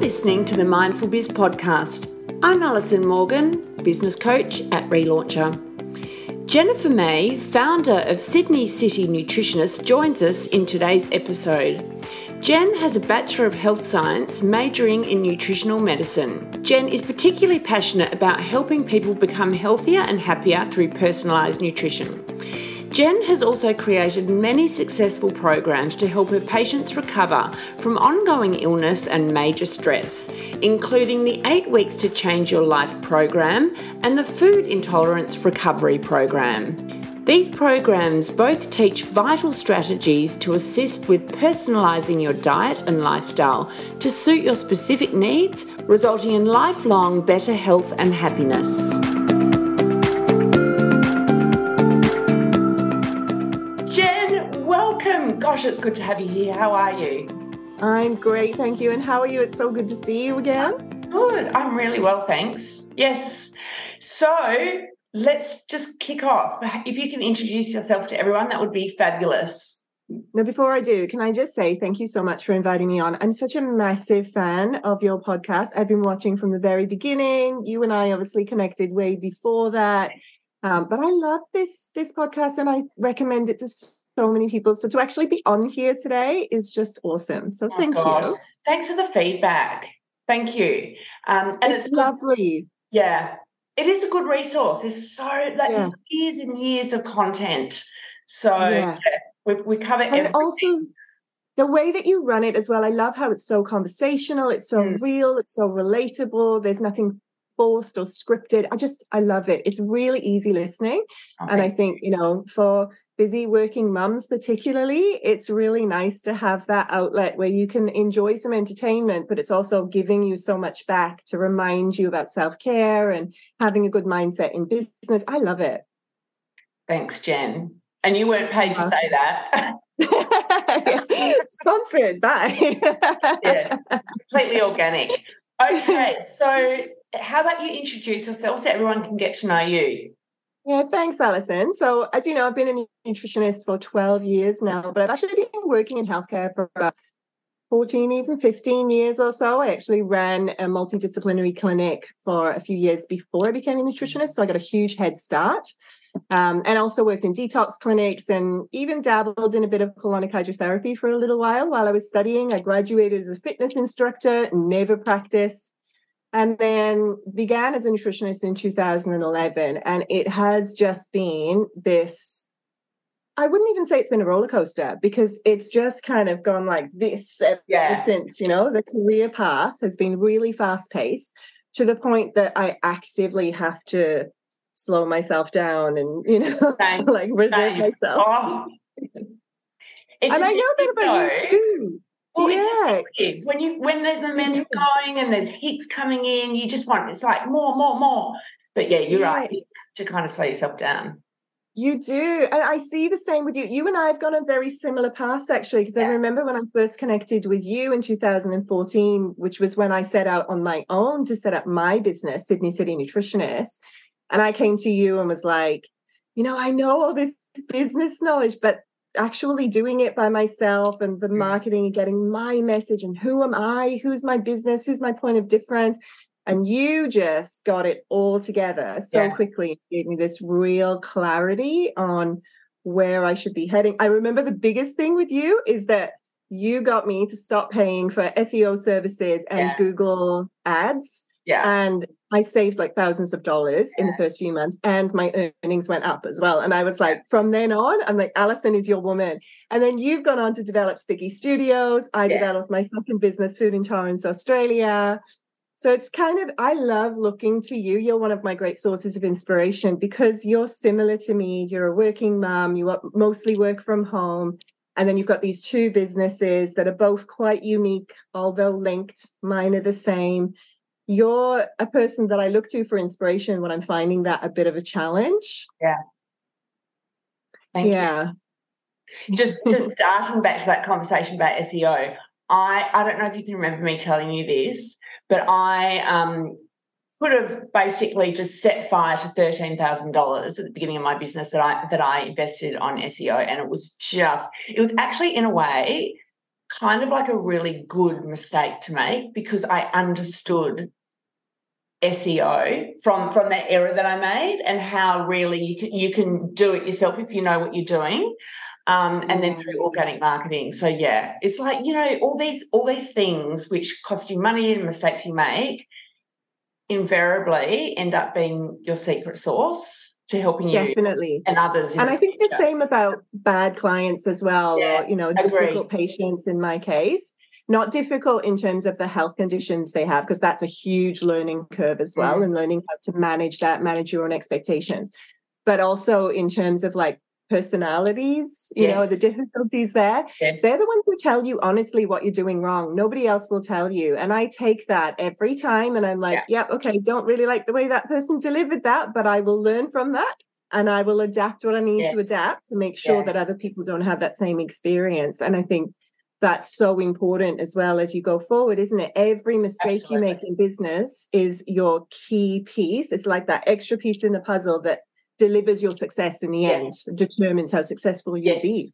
listening to the Mindful Biz podcast. I'm Alison Morgan, business coach at Relauncher. Jennifer May, founder of Sydney City Nutritionist, joins us in today's episode. Jen has a Bachelor of Health Science majoring in nutritional medicine. Jen is particularly passionate about helping people become healthier and happier through personalised nutrition. Jen has also created many successful programs to help her patients recover from ongoing illness and major stress, including the 8 Weeks to Change Your Life program and the Food Intolerance Recovery program. These programs both teach vital strategies to assist with personalising your diet and lifestyle to suit your specific needs, resulting in lifelong better health and happiness. Gosh, it's good to have you here. How are you? I'm great, thank you. And how are you? It's so good to see you again. Good. I'm really well, thanks. Yes. So let's just kick off. If you can introduce yourself to everyone, that would be fabulous. Now, before I do, can I just say thank you so much for inviting me on? I'm such a massive fan of your podcast. I've been watching from the very beginning. You and I obviously connected way before that. Um, but I love this this podcast and I recommend it to so many people. So to actually be on here today is just awesome. So oh thank gosh. you. Thanks for the feedback. Thank you. Um, and it's, it's lovely. Yeah, it is a good resource. There's so like yeah. years and years of content. So yeah. Yeah, we, we cover and everything. also the way that you run it as well. I love how it's so conversational. It's so mm. real. It's so relatable. There's nothing forced or scripted. I just I love it. It's really easy listening, okay. and I think you know for busy working mums particularly it's really nice to have that outlet where you can enjoy some entertainment but it's also giving you so much back to remind you about self-care and having a good mindset in business. I love it. Thanks jen. And you weren't paid to say that. Sponsored bye. Yeah completely organic. Okay so how about you introduce yourself so everyone can get to know you yeah, thanks, Alison. So, as you know, I've been a nutritionist for 12 years now, but I've actually been working in healthcare for about 14, even 15 years or so. I actually ran a multidisciplinary clinic for a few years before I became a nutritionist. So, I got a huge head start. Um, and also worked in detox clinics and even dabbled in a bit of colonic hydrotherapy for a little while while I was studying. I graduated as a fitness instructor, never practiced and then began as a nutritionist in 2011 and it has just been this i wouldn't even say it's been a roller coaster because it's just kind of gone like this ever yeah. since you know? The career path has been really fast paced to the point that i actively have to slow myself down and you know like reserve myself. Oh. and i know that about you too when you when there's momentum going and there's heaps coming in, you just want it's like more, more, more. But yeah, you're yeah. right. You to kind of slow yourself down. You do. And I see the same with you. You and I have gone a very similar path, actually, because yeah. I remember when I first connected with you in 2014, which was when I set out on my own to set up my business, Sydney City Nutritionist. And I came to you and was like, you know, I know all this business knowledge, but actually doing it by myself and the mm. marketing and getting my message and who am I? Who's my business? Who's my point of difference? And you just got it all together so yeah. quickly, gave me this real clarity on where I should be heading. I remember the biggest thing with you is that you got me to stop paying for SEO services and yeah. Google ads. Yeah. And I saved like thousands of dollars yeah. in the first few months and my earnings went up as well. And I was like, from then on, I'm like, Alison is your woman. And then you've gone on to develop Sticky Studios. I yeah. developed my second business, Food Intolerance Australia. So it's kind of, I love looking to you. You're one of my great sources of inspiration because you're similar to me. You're a working mom, you mostly work from home. And then you've got these two businesses that are both quite unique, although linked. Mine are the same you're a person that I look to for inspiration when I'm finding that a bit of a challenge. Yeah. Thank yeah. you. Just just darting back to that conversation about SEO. I I don't know if you can remember me telling you this, but I um could have basically just set fire to thirteen thousand dollars at the beginning of my business that I that I invested on SEO, and it was just it was actually in a way kind of like a really good mistake to make because I understood SEO from from that error that I made and how really you can you can do it yourself if you know what you're doing. Um, and then through mm. organic marketing. So yeah, it's like, you know, all these all these things which cost you money and mistakes you make invariably end up being your secret sauce to helping you definitely and others and i think future. the same about bad clients as well yeah, or you know difficult patients in my case not difficult in terms of the health conditions they have because that's a huge learning curve as well mm. and learning how to manage that manage your own expectations but also in terms of like personalities, you yes. know, the difficulties there. Yes. They're the ones who tell you honestly what you're doing wrong. Nobody else will tell you. And I take that every time and I'm like, yeah. yep, okay, don't really like the way that person delivered that, but I will learn from that and I will adapt what I need yes. to adapt to make sure yeah. that other people don't have that same experience. And I think that's so important as well as you go forward, isn't it? Every mistake Absolutely. you make in business is your key piece. It's like that extra piece in the puzzle that delivers your success in the end, determines how successful you'll yes. be.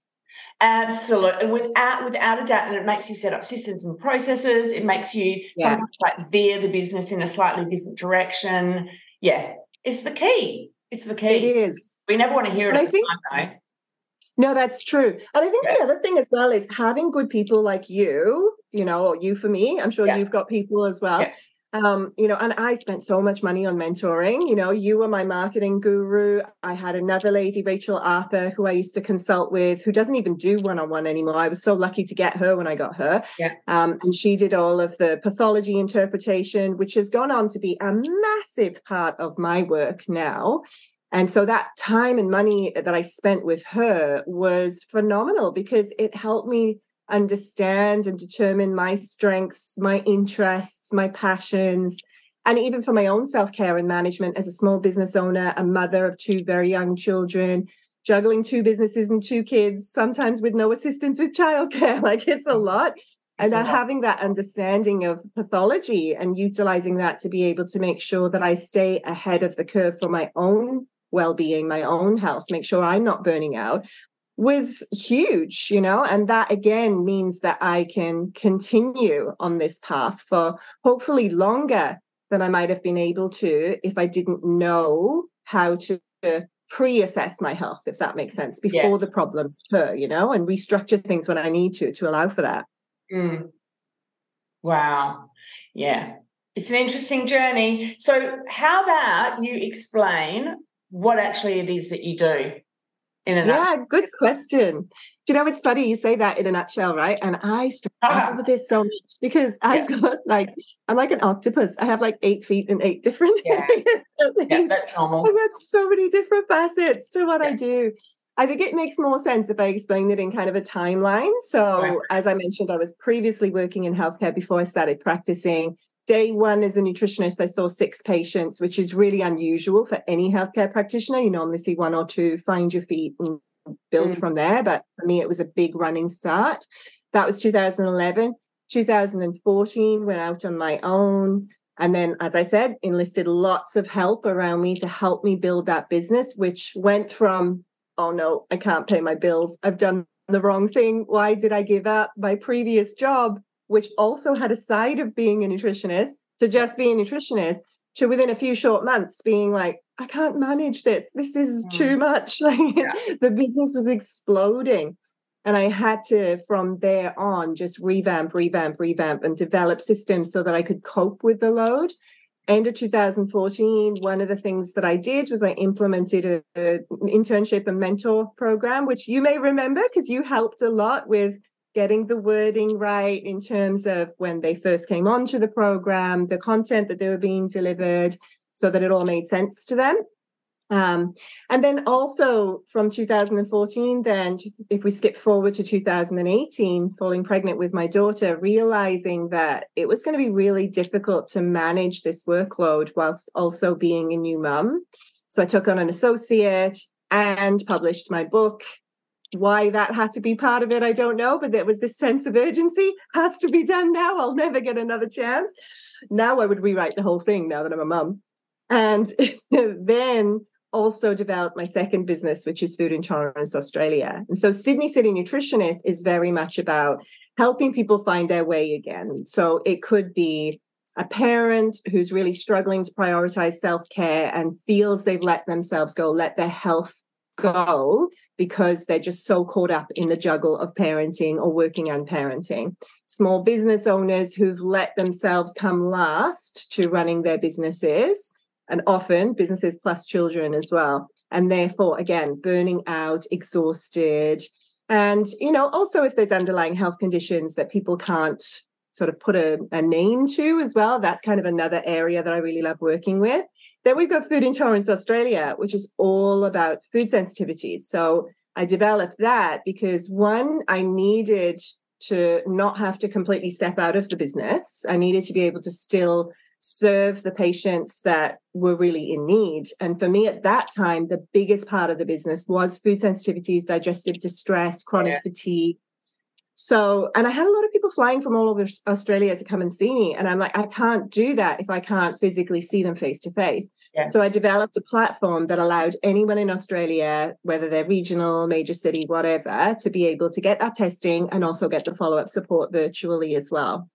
Absolutely, without without a doubt, and it makes you set up systems and processes. It makes you yeah. sometimes like veer the business in a slightly different direction. Yeah, it's the key. It's the key. It is. We never want to hear it. I think, time, no, that's true. And I think yeah. the other thing as well is having good people like you, you know, or you for me. I'm sure yeah. you've got people as well yeah um, you know, and I spent so much money on mentoring. You know, you were my marketing guru. I had another lady, Rachel Arthur, who I used to consult with, who doesn't even do one on one anymore. I was so lucky to get her when I got her. Yeah. Um, and she did all of the pathology interpretation, which has gone on to be a massive part of my work now. And so that time and money that I spent with her was phenomenal because it helped me understand and determine my strengths, my interests, my passions, and even for my own self care and management as a small business owner, a mother of two very young children, juggling two businesses and two kids, sometimes with no assistance with childcare. Like it's a mm. lot. and having that understanding of pathology and utilizing that to be able to make sure that I stay ahead of the curve for my own well-being my own health make sure i'm not burning out was huge, you know, and that again means that I can continue on this path for hopefully longer than I might have been able to if I didn't know how to pre-assess my health, if that makes sense, before yeah. the problems occur, you know, and restructure things when I need to to allow for that. Mm. Wow. Yeah. It's an interesting journey. So, how about you explain what actually it is that you do? in a yeah, nutshell? good question. Do you know it's funny you say that in a nutshell, right? And I struggle uh-huh. with this so much because I've yeah. got like I'm like an octopus. I have like eight feet and eight different yeah. yeah, that's normal. I've got so many different facets to what yeah. I do. I think it makes more sense if I explain it in kind of a timeline. So, right. as I mentioned, I was previously working in healthcare before I started practicing day one as a nutritionist, I saw six patients, which is really unusual for any healthcare practitioner. You normally see one or two, find your feet and build mm. from there. But for me, it was a big running start. That was 2011. 2014, went out on my own. And then, as I said, enlisted lots of help around me to help me build that business, which went from, oh no, I can't pay my bills. I've done the wrong thing. Why did I give up my previous job? Which also had a side of being a nutritionist, to just being a nutritionist, to within a few short months being like, I can't manage this. This is mm. too much. Like yeah. the business was exploding. And I had to, from there on, just revamp, revamp, revamp, and develop systems so that I could cope with the load. End of 2014, one of the things that I did was I implemented an internship and mentor program, which you may remember because you helped a lot with getting the wording right in terms of when they first came onto the program, the content that they were being delivered, so that it all made sense to them. Um, and then also from 2014, then if we skip forward to 2018, falling pregnant with my daughter, realizing that it was going to be really difficult to manage this workload whilst also being a new mum. So I took on an associate and published my book why that had to be part of it, I don't know, but there was this sense of urgency has to be done now. I'll never get another chance. Now I would rewrite the whole thing now that I'm a mum. And then also developed my second business, which is Food Intolerance Australia. And so Sydney City Nutritionist is very much about helping people find their way again. So it could be a parent who's really struggling to prioritize self care and feels they've let themselves go, let their health go because they're just so caught up in the juggle of parenting or working and parenting. Small business owners who've let themselves come last to running their businesses, and often businesses plus children as well. And therefore, again, burning out, exhausted. And, you know, also if there's underlying health conditions that people can't sort of put a, a name to as well, that's kind of another area that I really love working with. Then we've got Food Intolerance Australia, which is all about food sensitivities. So I developed that because one, I needed to not have to completely step out of the business. I needed to be able to still serve the patients that were really in need. And for me at that time, the biggest part of the business was food sensitivities, digestive distress, chronic yeah. fatigue, so, and I had a lot of people flying from all over Australia to come and see me. And I'm like, I can't do that if I can't physically see them face to face. So I developed a platform that allowed anyone in Australia, whether they're regional, major city, whatever, to be able to get that testing and also get the follow up support virtually as well.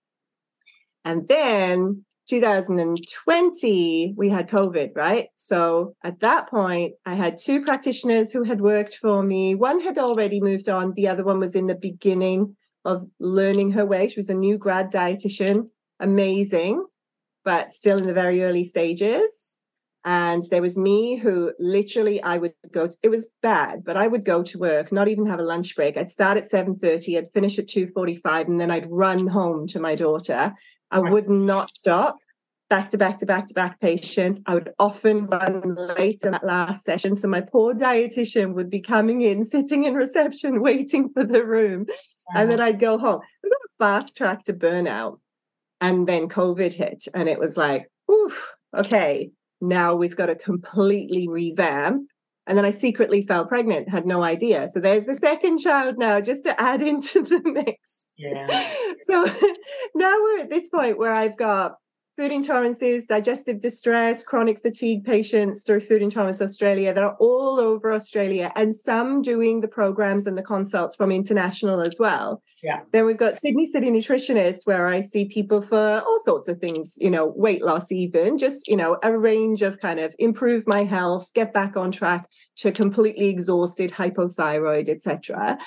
And then 2020, we had COVID, right? So at that point, I had two practitioners who had worked for me. One had already moved on, the other one was in the beginning of learning her way. She was a new grad dietitian, amazing, but still in the very early stages. And there was me who literally I would go to, it was bad, but I would go to work, not even have a lunch break. I'd start at 7:30, I'd finish at 2:45, and then I'd run home to my daughter I would not stop back to back to back to back patients. I would often run late in that last session. So my poor dietitian would be coming in, sitting in reception, waiting for the room. And then I'd go home. We got a fast track to burnout. And then COVID hit. And it was like, oof, okay, now we've got to completely revamp. And then I secretly fell pregnant, had no idea. So there's the second child now, just to add into the mix. Yeah. So now we're at this point where I've got food intolerances, digestive distress, chronic fatigue patients through Food Intolerance Australia that are all over Australia, and some doing the programs and the consults from international as well. Yeah. Then we've got Sydney City Nutritionist, where I see people for all sorts of things, you know, weight loss, even just, you know, a range of kind of improve my health, get back on track to completely exhausted, hypothyroid, etc.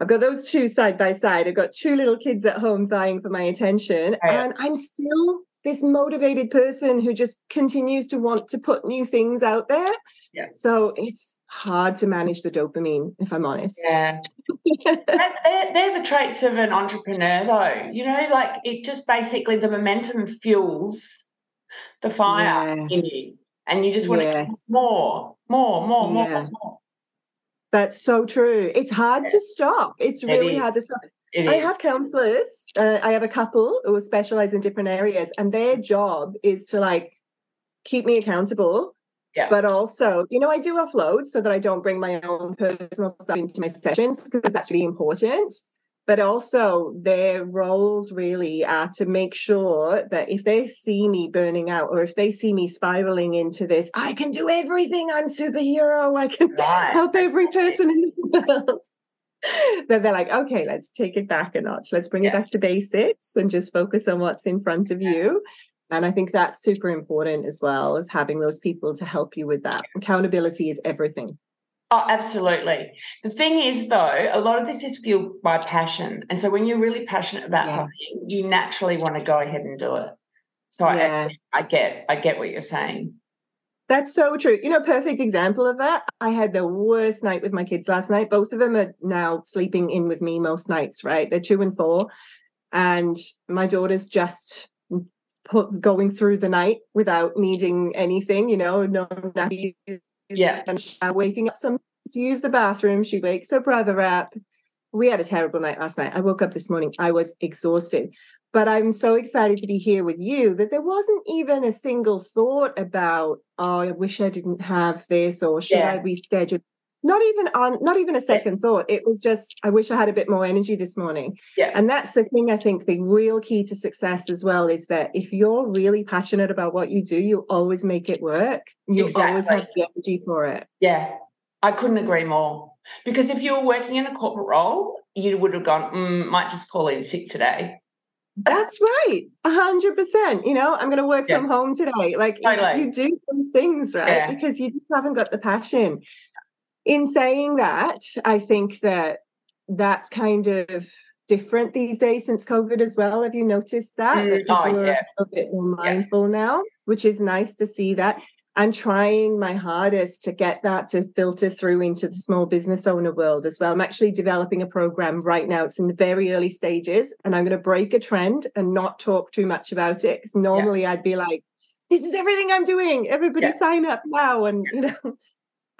I've got those two side by side. I've got two little kids at home vying for my attention. And I'm still this motivated person who just continues to want to put new things out there. Yeah. So it's hard to manage the dopamine, if I'm honest. Yeah. they're, they're the traits of an entrepreneur, though. You know, like it just basically the momentum fuels the fire yeah. in you. And you just want yes. to more, more, more, more, yeah. more. That's so true. It's hard to stop. It's really hard to stop. It I is. have counselors. Uh, I have a couple who specialize in different areas, and their job is to like keep me accountable. Yeah. But also, you know, I do offload so that I don't bring my own personal stuff into my sessions because that's really important but also their roles really are to make sure that if they see me burning out or if they see me spiraling into this i can do everything i'm superhero i can right. help every person in the world then they're like okay let's take it back a notch let's bring yeah. it back to basics and just focus on what's in front of yeah. you and i think that's super important as well as having those people to help you with that accountability is everything Oh, absolutely. The thing is, though, a lot of this is fueled by passion. And so when you're really passionate about yes. something, you naturally want to go ahead and do it. So yeah. I, I get, I get what you're saying. That's so true. You know, perfect example of that. I had the worst night with my kids last night. Both of them are now sleeping in with me most nights, right? They're two and four. And my daughter's just put, going through the night without needing anything, you know, no nappies yeah. And waking up some to use the bathroom. She wakes her brother up. We had a terrible night last night. I woke up this morning. I was exhausted. But I'm so excited to be here with you that there wasn't even a single thought about, oh, I wish I didn't have this or should yeah. I reschedule? Not even on not even a second thought it was just i wish i had a bit more energy this morning yeah and that's the thing i think the real key to success as well is that if you're really passionate about what you do you always make it work you exactly. always have the energy for it yeah i couldn't agree more because if you were working in a corporate role you would have gone mm, might just call in sick today that's right. A hundred percent. You know, I'm gonna work yeah. from home today. Like totally. you do those things, right? Yeah. Because you just haven't got the passion in saying that, I think that that's kind of different these days since COVID as well. Have you noticed that? Mm, that people oh, yeah. are a bit more mindful yeah. now, which is nice to see that. I'm trying my hardest to get that to filter through into the small business owner world as well. I'm actually developing a program right now. It's in the very early stages, and I'm going to break a trend and not talk too much about it. Because normally yeah. I'd be like, this is everything I'm doing. Everybody yeah. sign up now. And, you know,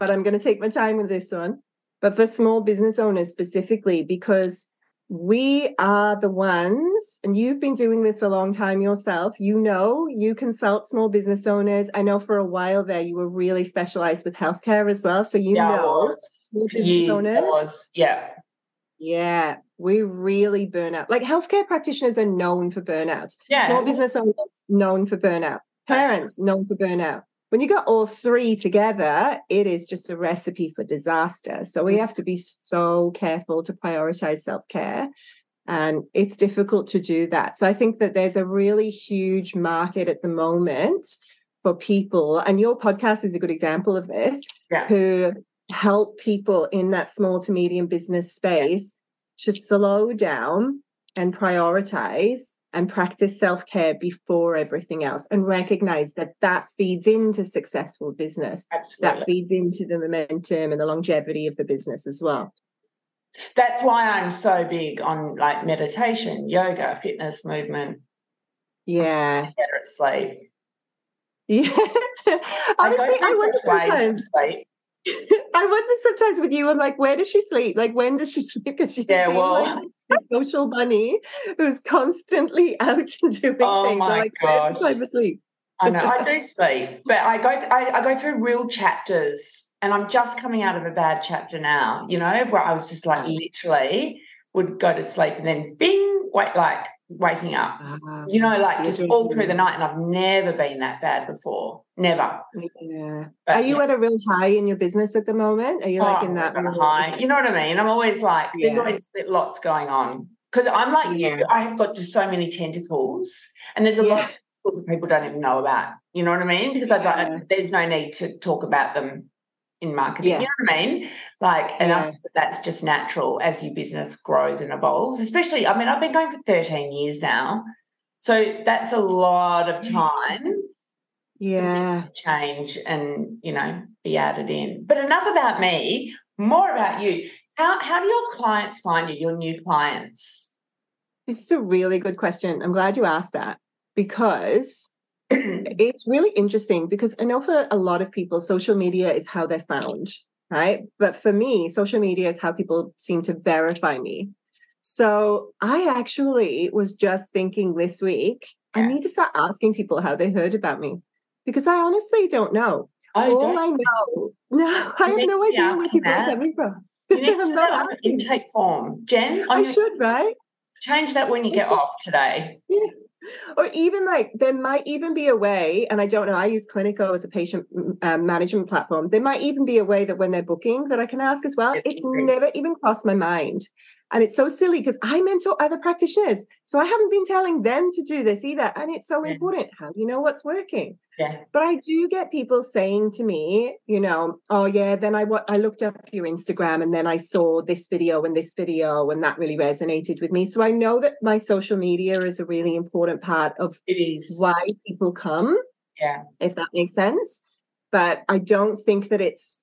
but I'm going to take my time with this one. But for small business owners specifically, because we are the ones, and you've been doing this a long time yourself. You know, you consult small business owners. I know for a while there you were really specialized with healthcare as well. So you yeah, know, business owners. Yeah. Yeah, we really burn out. Like healthcare practitioners are known for burnout. Yeah. Small business owners known for burnout. Parents known for burnout when you got all three together, it is just a recipe for disaster. So we mm. have to be so careful to prioritize self care. And it's difficult to do that. So I think that there's a really huge market at the moment for people, and your podcast is a good example of this, yeah. who help people in that small to medium business space to slow down and prioritize and practice self care before everything else and recognize that that feeds into successful business. Absolutely. That feeds into the momentum and the longevity of the business as well. That's why I'm so big on like meditation, yoga, fitness, movement. Yeah. Better at sleep. Yeah. Honestly, I, I wonder sometimes. Sleep. I wonder sometimes with you, I'm like, where does she sleep? Like, when does she sleep? Because she's yeah, well, like a social bunny who's constantly out and doing oh things. My I'm like, gosh. sleep? I know I do sleep, but I go I, I, go through real chapters, and I'm just coming out of a bad chapter now. You know, where I was just like mm. literally would go to sleep and then bing, wait, like waking up. Uh, you know, like just all through the night, and I've never been that bad before. Never. Yeah. But, Are you yeah. at a real high in your business at the moment? Are you like oh, in that high? You know what I mean? I'm always like, yeah. there's always lots going on because I'm like yeah. you. I have got just so many tentacles, and there's a lot of people don't even know about. You know what I mean? Because I don't. There's no need to talk about them in marketing. Yeah. You know what I mean? Like, and yeah. That's just natural as your business grows and evolves. Especially, I mean, I've been going for 13 years now. So that's a lot of mm. time. Yeah. To change and, you know, be added in. But enough about me, more about you. How, how do your clients find you, your new clients? This is a really good question. I'm glad you asked that because it's really interesting because I know for a lot of people, social media is how they're found, right? But for me, social media is how people seem to verify me. So I actually was just thinking this week. I need to start asking people how they heard about me because I honestly don't know. I All don't. I know, no, I have no idea where people are coming from. You need to on intake form, Jen. I should, right? Change that when you get off today. Yeah or even like there might even be a way and i don't know i use Cliniko as a patient um, management platform. There might even be a way that when they're booking that i can ask as well. It's never even crossed my mind and it's so silly because I mentor other practitioners. So I haven't been telling them to do this either. And it's so yeah. important. How do you know what's working? Yeah. But I do get people saying to me, you know, oh yeah, then I what I looked up your Instagram and then I saw this video and this video and that really resonated with me. So I know that my social media is a really important part of it is why people come. Yeah. If that makes sense. But I don't think that it's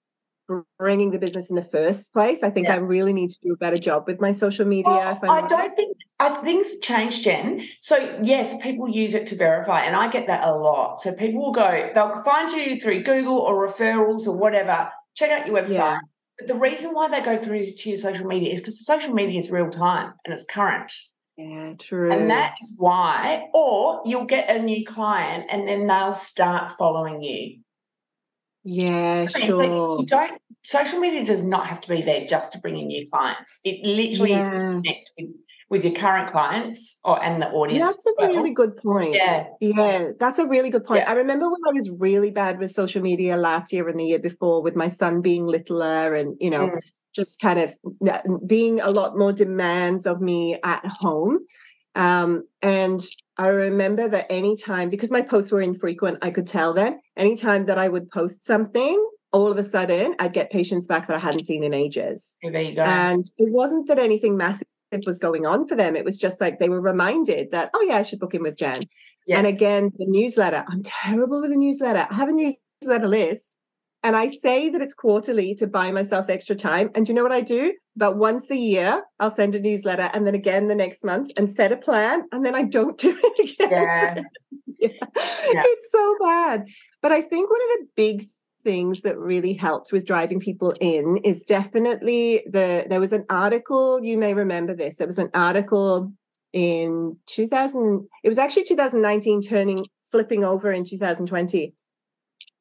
bringing the business in the first place. I think yeah. I really need to do a better job with my social media. Oh, I don't think I things have changed, Jen. So yes, people use it to verify, and I get that a lot. So people will go, they'll find you through Google or referrals or whatever. Check out your website. Yeah. But the reason why they go through to your social media is because social media is real time and it's current. Yeah, true. And that is why, or you'll get a new client and then they'll start following you. Yeah, sure. You don't social media does not have to be there just to bring in new clients. It literally yeah. connect with with your current clients or and the audience. That's a well. really good point. Yeah. Yeah, that's a really good point. Yeah. I remember when I was really bad with social media last year and the year before with my son being littler and, you know, mm. just kind of being a lot more demands of me at home. Um, and I remember that anytime, because my posts were infrequent, I could tell then, anytime that I would post something, all of a sudden I'd get patients back that I hadn't seen in ages. there you go. And it wasn't that anything massive was going on for them. It was just like they were reminded that, oh, yeah, I should book in with Jen. Yeah. And again, the newsletter. I'm terrible with a newsletter. I have a newsletter list and I say that it's quarterly to buy myself extra time. And do you know what I do? About once a year, I'll send a newsletter and then again the next month and set a plan. And then I don't do it again. Yeah. yeah. yeah. It's so bad. But I think one of the big things that really helped with driving people in is definitely the there was an article you may remember this there was an article in 2000 it was actually 2019 turning flipping over in 2020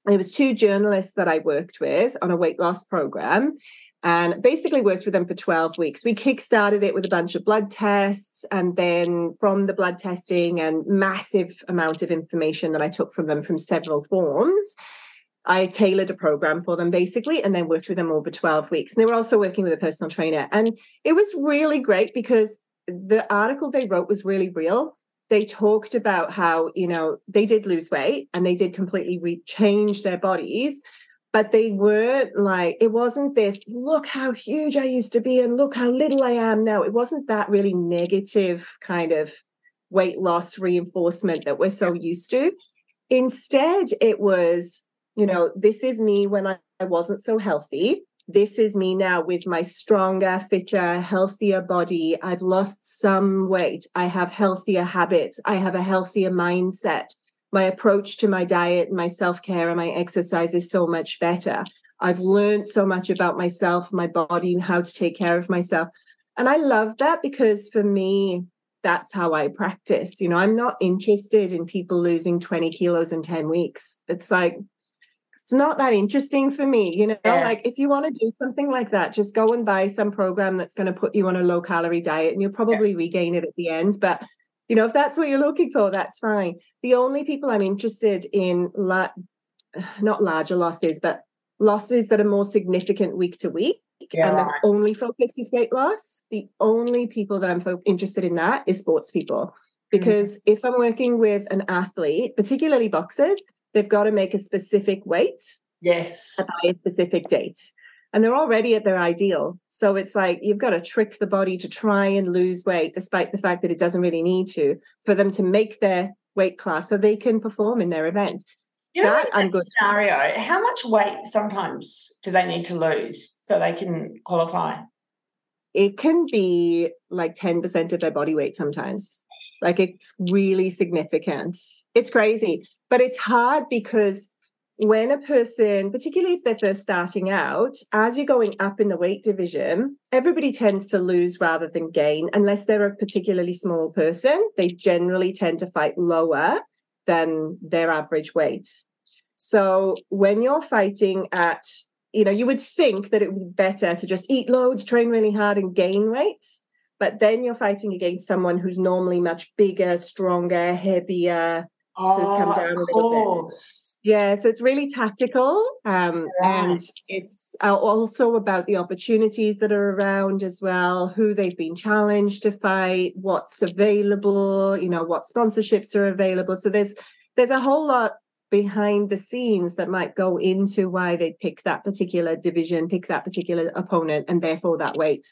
there was two journalists that I worked with on a weight loss program and basically worked with them for 12 weeks. We kickstarted it with a bunch of blood tests and then from the blood testing and massive amount of information that I took from them from several forms I tailored a program for them basically and then worked with them over 12 weeks. And they were also working with a personal trainer. And it was really great because the article they wrote was really real. They talked about how, you know, they did lose weight and they did completely re- change their bodies, but they weren't like, it wasn't this, look how huge I used to be and look how little I am now. It wasn't that really negative kind of weight loss reinforcement that we're so used to. Instead, it was, you know, this is me when I, I wasn't so healthy. This is me now with my stronger, fitter, healthier body. I've lost some weight. I have healthier habits. I have a healthier mindset. My approach to my diet, my self care, and my exercise is so much better. I've learned so much about myself, my body, how to take care of myself. And I love that because for me, that's how I practice. You know, I'm not interested in people losing 20 kilos in 10 weeks. It's like, it's not that interesting for me. You know, yeah. like if you want to do something like that, just go and buy some program that's going to put you on a low calorie diet and you'll probably yeah. regain it at the end. But you know, if that's what you're looking for, that's fine. The only people I'm interested in, la- not larger losses, but losses that are more significant week to week. Yeah, and the only focus is weight loss. The only people that I'm fo- interested in that is sports people. Mm-hmm. Because mm-hmm. if I'm working with an athlete, particularly boxers, they've got to make a specific weight. Yes. By a specific date. And they're already at their ideal. So it's like you've got to trick the body to try and lose weight, despite the fact that it doesn't really need to, for them to make their weight class so they can perform in their event. You know, that I'm good. Scenario, how much weight sometimes do they need to lose so they can qualify? It can be like 10% of their body weight sometimes. Like it's really significant. It's crazy, but it's hard because when a person, particularly if they're first starting out, as you're going up in the weight division, everybody tends to lose rather than gain, unless they're a particularly small person. They generally tend to fight lower than their average weight. So when you're fighting at, you know, you would think that it would be better to just eat loads, train really hard, and gain weight. But then you're fighting against someone who's normally much bigger, stronger, heavier, oh, who's come down a little bit. Yeah, so it's really tactical. Um, right. And it's also about the opportunities that are around as well, who they've been challenged to fight, what's available, you know, what sponsorships are available. So there's there's a whole lot behind the scenes that might go into why they pick that particular division, pick that particular opponent, and therefore that weight.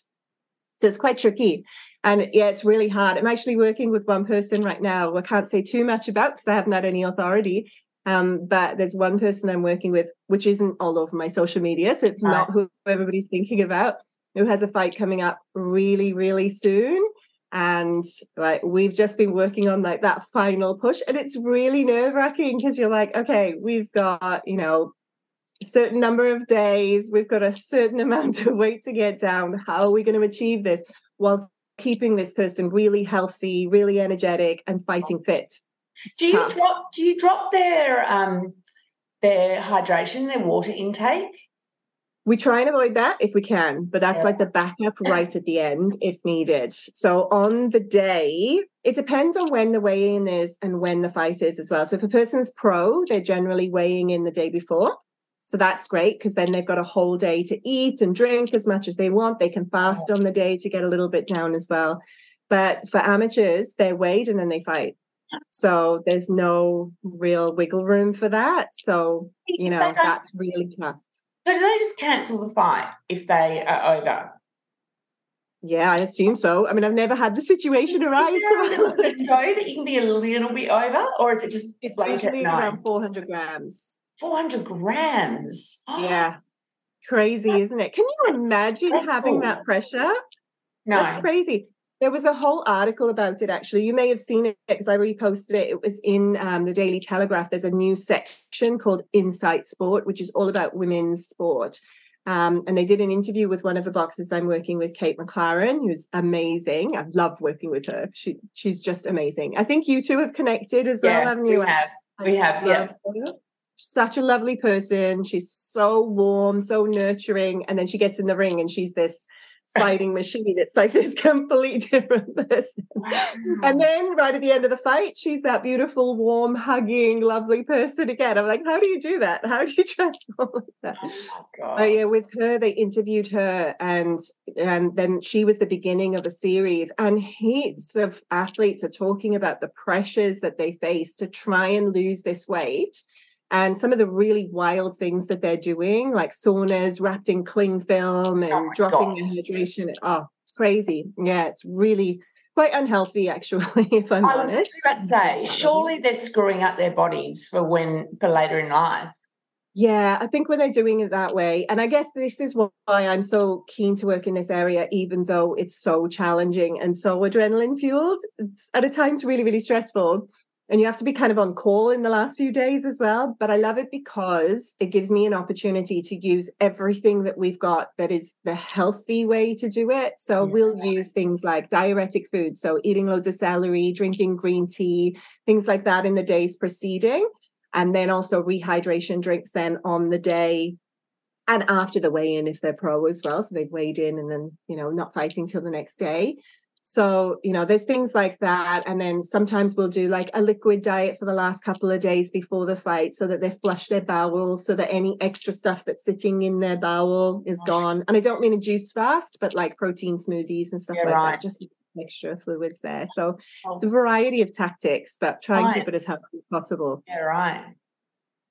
So it's quite tricky. And yeah, it's really hard. I'm actually working with one person right now. I can't say too much about because I haven't had any authority. Um, but there's one person I'm working with, which isn't all over my social media. So it's not who everybody's thinking about, who has a fight coming up really, really soon. And like we've just been working on like that final push. And it's really nerve-wracking because you're like, okay, we've got, you know, certain number of days, we've got a certain amount of weight to get down. How are we going to achieve this while keeping this person really healthy, really energetic, and fighting fit? It's do tough. you drop do you drop their um their hydration, their water intake? we try and avoid that if we can, but that's yeah. like the backup right at the end if needed. So on the day, it depends on when the weigh-in is and when the fight is as well. So if a person's pro, they're generally weighing in the day before. So that's great because then they've got a whole day to eat and drink as much as they want. They can fast on the day to get a little bit down as well. But for amateurs, they're weighed and then they fight. So there's no real wiggle room for that. So, you know, that's really tough. So do they just cancel the fight if they are over? Yeah, I assume so. I mean, I've never had the situation arise. Yeah, so. know that you can be a little bit over, or is it just it's usually around 400 grams? 400 grams. yeah. Crazy, isn't it? Can you imagine having that pressure? No. That's crazy. There was a whole article about it, actually. You may have seen it because I reposted it. It was in um, the Daily Telegraph. There's a new section called Insight Sport, which is all about women's sport. Um, and they did an interview with one of the boxers I'm working with, Kate McLaren, who's amazing. I love working with her. She she's just amazing. I think you two have connected as yeah, well, haven't you? We have. We have, yeah. Such a lovely person. She's so warm, so nurturing. And then she gets in the ring and she's this fighting machine. It's like this completely different person. Wow. And then right at the end of the fight, she's that beautiful, warm, hugging, lovely person again. I'm like, how do you do that? How do you transform like that? Oh, yeah, with her, they interviewed her and and then she was the beginning of a series. And heaps of athletes are talking about the pressures that they face to try and lose this weight and some of the really wild things that they're doing, like saunas wrapped in cling film oh and oh dropping gosh. hydration. Oh, it's crazy. Yeah, it's really quite unhealthy, actually, if I'm I was honest. about to say, surely they're screwing up their bodies for when for later in life. Yeah, I think when they're doing it that way, and I guess this is why I'm so keen to work in this area, even though it's so challenging and so adrenaline fueled. It's at times really, really stressful and you have to be kind of on call in the last few days as well but i love it because it gives me an opportunity to use everything that we've got that is the healthy way to do it so yeah. we'll use things like diuretic foods so eating loads of celery drinking green tea things like that in the days preceding and then also rehydration drinks then on the day and after the weigh-in if they're pro as well so they've weighed in and then you know not fighting till the next day so, you know, there's things like that. And then sometimes we'll do like a liquid diet for the last couple of days before the fight so that they flush their bowels, so that any extra stuff that's sitting in their bowel is gone. And I don't mean a juice fast, but like protein smoothies and stuff like right. that, just extra fluids there. So oh. it's a oh. variety of tactics, but try and keep it as healthy as possible. Yeah, right.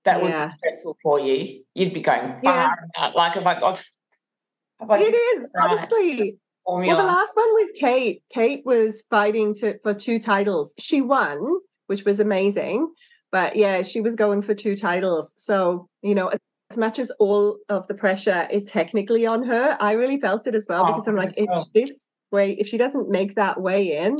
That would yeah. be stressful for you. You'd be going far yeah. out. Like, if I got. It is, honestly formula. Well, the last one with Kate, Kate was fighting to for two titles. She won, which was amazing. But yeah, she was going for two titles. So, you know, as much as all of the pressure is technically on her, I really felt it as well oh, because I'm like, if so. this way, if she doesn't make that way in,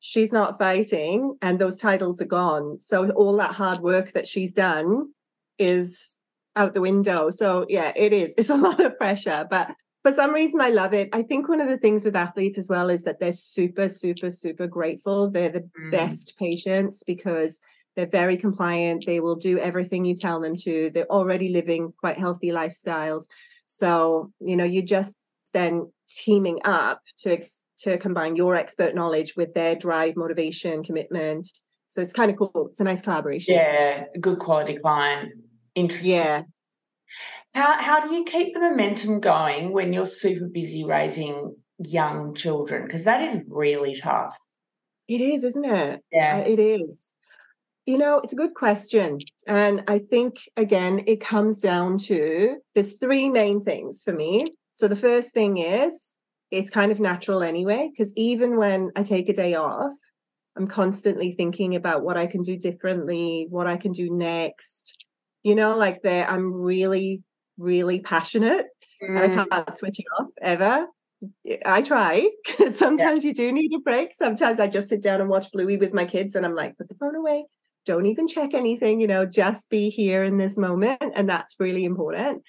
she's not fighting and those titles are gone. So all that hard work that she's done is out the window. So yeah, it is. It's a lot of pressure, but for some reason I love it. I think one of the things with athletes as well is that they're super, super, super grateful. They're the mm. best patients because they're very compliant. They will do everything you tell them to. They're already living quite healthy lifestyles. So, you know, you just then teaming up to ex- to combine your expert knowledge with their drive, motivation, commitment. So it's kind of cool. It's a nice collaboration. Yeah, good quality client. Interesting. Yeah. How how do you keep the momentum going when you're super busy raising young children? Because that is really tough. It is, isn't it? Yeah. It is. You know, it's a good question. And I think, again, it comes down to there's three main things for me. So the first thing is it's kind of natural anyway, because even when I take a day off, I'm constantly thinking about what I can do differently, what I can do next. You know, like there, I'm really really passionate mm. and I can't switch it off ever. I try because sometimes yeah. you do need a break. Sometimes I just sit down and watch Bluey with my kids and I'm like, put the phone away. Don't even check anything, you know, just be here in this moment. And that's really important.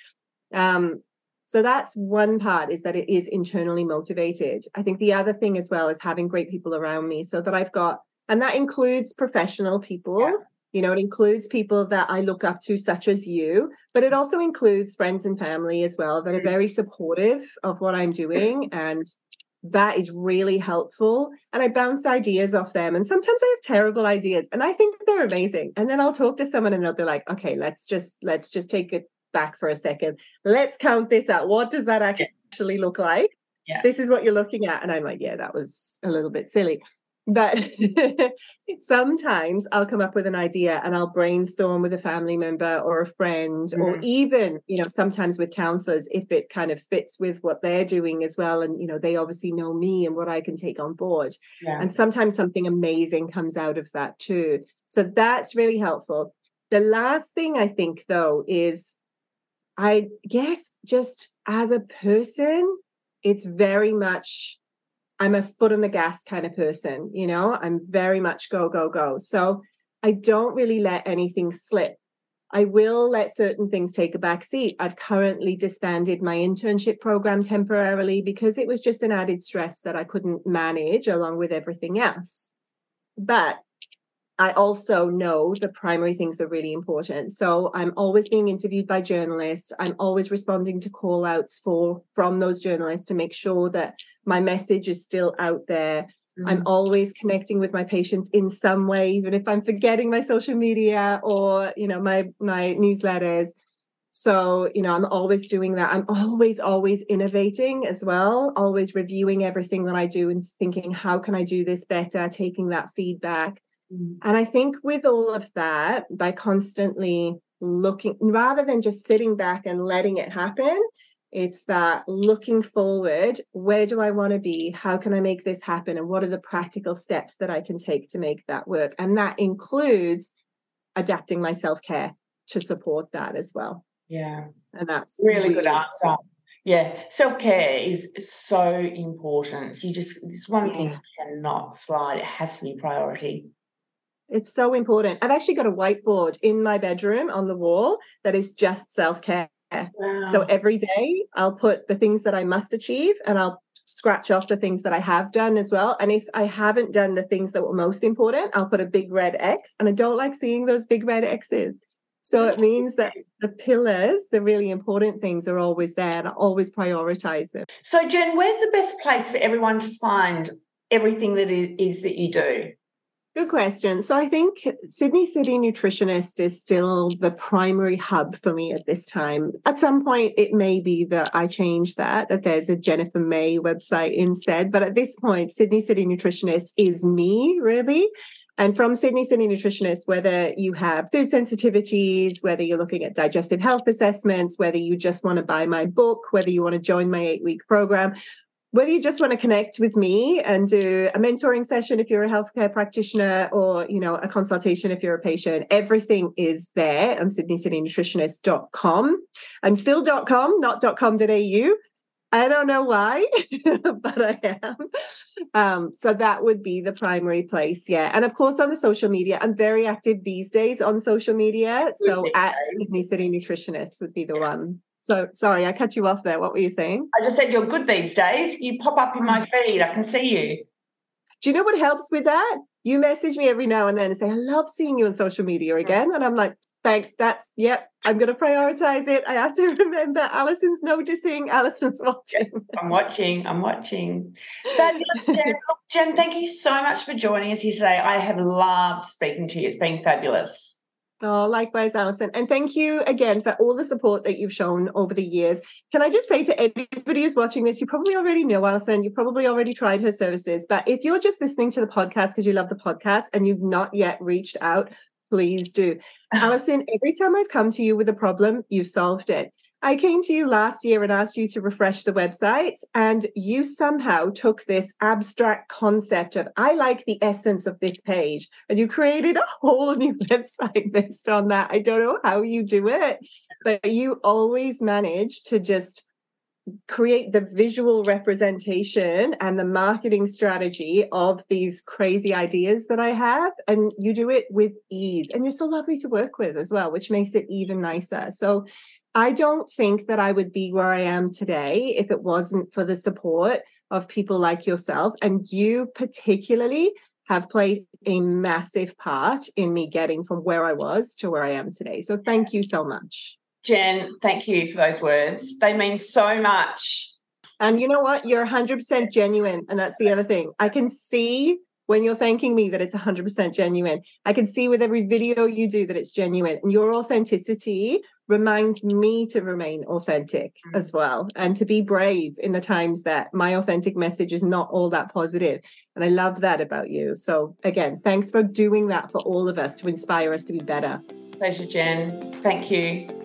Um, so that's one part is that it is internally motivated. I think the other thing as well is having great people around me so that I've got, and that includes professional people. Yeah You know, it includes people that I look up to, such as you, but it also includes friends and family as well that are mm. very supportive of what I'm doing. And that is really helpful. And I bounce ideas off them. And sometimes I have terrible ideas and I think they're amazing. And then I'll talk to someone and they'll be like, okay, let's just let's just take it back for a second. Let's count this out. What does that actually look like? Yeah. This is what you're looking at. And I'm like, yeah, that was a little bit silly but sometimes I'll come up with an idea and I'll brainstorm with a family member or a friend, mm-hmm. or even, you know, sometimes with counselors if it kind of fits with what they're doing as well. And, you know, they obviously know me and what I can take on board. Yeah. And sometimes something amazing comes out of that too. So that's really helpful. The last thing I think, though, is I guess just as a person, it's very much I'm a foot on the gas kind of person, you know, I'm very much go, go, go. So I don't really let anything slip. I will let certain things take a back seat. I've currently disbanded my internship program temporarily because it was just an added stress that I couldn't manage along with everything else. But I also know the primary things are really important. So I'm always being interviewed by journalists. I'm always responding to call outs for from those journalists to make sure that my message is still out there. Mm-hmm. I'm always connecting with my patients in some way, even if I'm forgetting my social media or, you know, my my newsletters. So, you know, I'm always doing that. I'm always, always innovating as well, always reviewing everything that I do and thinking, how can I do this better? Taking that feedback Mm. And I think with all of that, by constantly looking, rather than just sitting back and letting it happen, it's that looking forward where do I want to be? How can I make this happen? And what are the practical steps that I can take to make that work? And that includes adapting my self care to support that as well. Yeah. And that's really, really good answer. Yeah, self care is so important. You just, this one yeah. thing cannot slide. It has to be priority. It's so important. I've actually got a whiteboard in my bedroom on the wall that is just self care. Wow. So every day I'll put the things that I must achieve and I'll scratch off the things that I have done as well. And if I haven't done the things that were most important, I'll put a big red X. And I don't like seeing those big red X's. So it means that the pillars, the really important things, are always there and I always prioritize them. So, Jen, where's the best place for everyone to find everything that it is that you do? Good question. So I think Sydney City Nutritionist is still the primary hub for me at this time. At some point, it may be that I change that, that there's a Jennifer May website instead. But at this point, Sydney City Nutritionist is me, really. And from Sydney City Nutritionist, whether you have food sensitivities, whether you're looking at digestive health assessments, whether you just want to buy my book, whether you want to join my eight week program, whether you just want to connect with me and do a mentoring session if you're a healthcare practitioner or you know a consultation if you're a patient everything is there on sydneycitynutritionist.com i'm still .com not .com.au I don't know why, but I am. Um, so that would be the primary place, yeah. And of course, on the social media, I'm very active these days on social media. So at Sydney City Nutritionist would be the one. So sorry, I cut you off there. What were you saying? I just said you're good these days. You pop up in my mm. feed. I can see you. Do you know what helps with that? You message me every now and then and say, I love seeing you on social media again. And I'm like, thanks. That's yep. I'm going to prioritize it. I have to remember Alison's noticing. Alison's watching. I'm watching. I'm watching. Fabulous, Jen. Look, Jen, thank you so much for joining us here today. I have loved speaking to you. It's been fabulous. Oh, likewise, Alison. And thank you again for all the support that you've shown over the years. Can I just say to anybody who's watching this, you probably already know Alison, you probably already tried her services. But if you're just listening to the podcast because you love the podcast and you've not yet reached out, please do. Alison, every time I've come to you with a problem, you've solved it. I came to you last year and asked you to refresh the website, and you somehow took this abstract concept of, I like the essence of this page, and you created a whole new website based on that. I don't know how you do it, but you always manage to just create the visual representation and the marketing strategy of these crazy ideas that I have. And you do it with ease. And you're so lovely to work with as well, which makes it even nicer. So I don't think that I would be where I am today if it wasn't for the support of people like yourself and you particularly have played a massive part in me getting from where I was to where I am today. So thank you so much. Jen, thank you for those words. They mean so much. And you know what? You're 100% genuine. And that's the other thing. I can see when you're thanking me that it's 100% genuine. I can see with every video you do that it's genuine. And your authenticity reminds me to remain authentic mm-hmm. as well and to be brave in the times that my authentic message is not all that positive. And I love that about you. So, again, thanks for doing that for all of us to inspire us to be better. Pleasure, Jen. Thank you.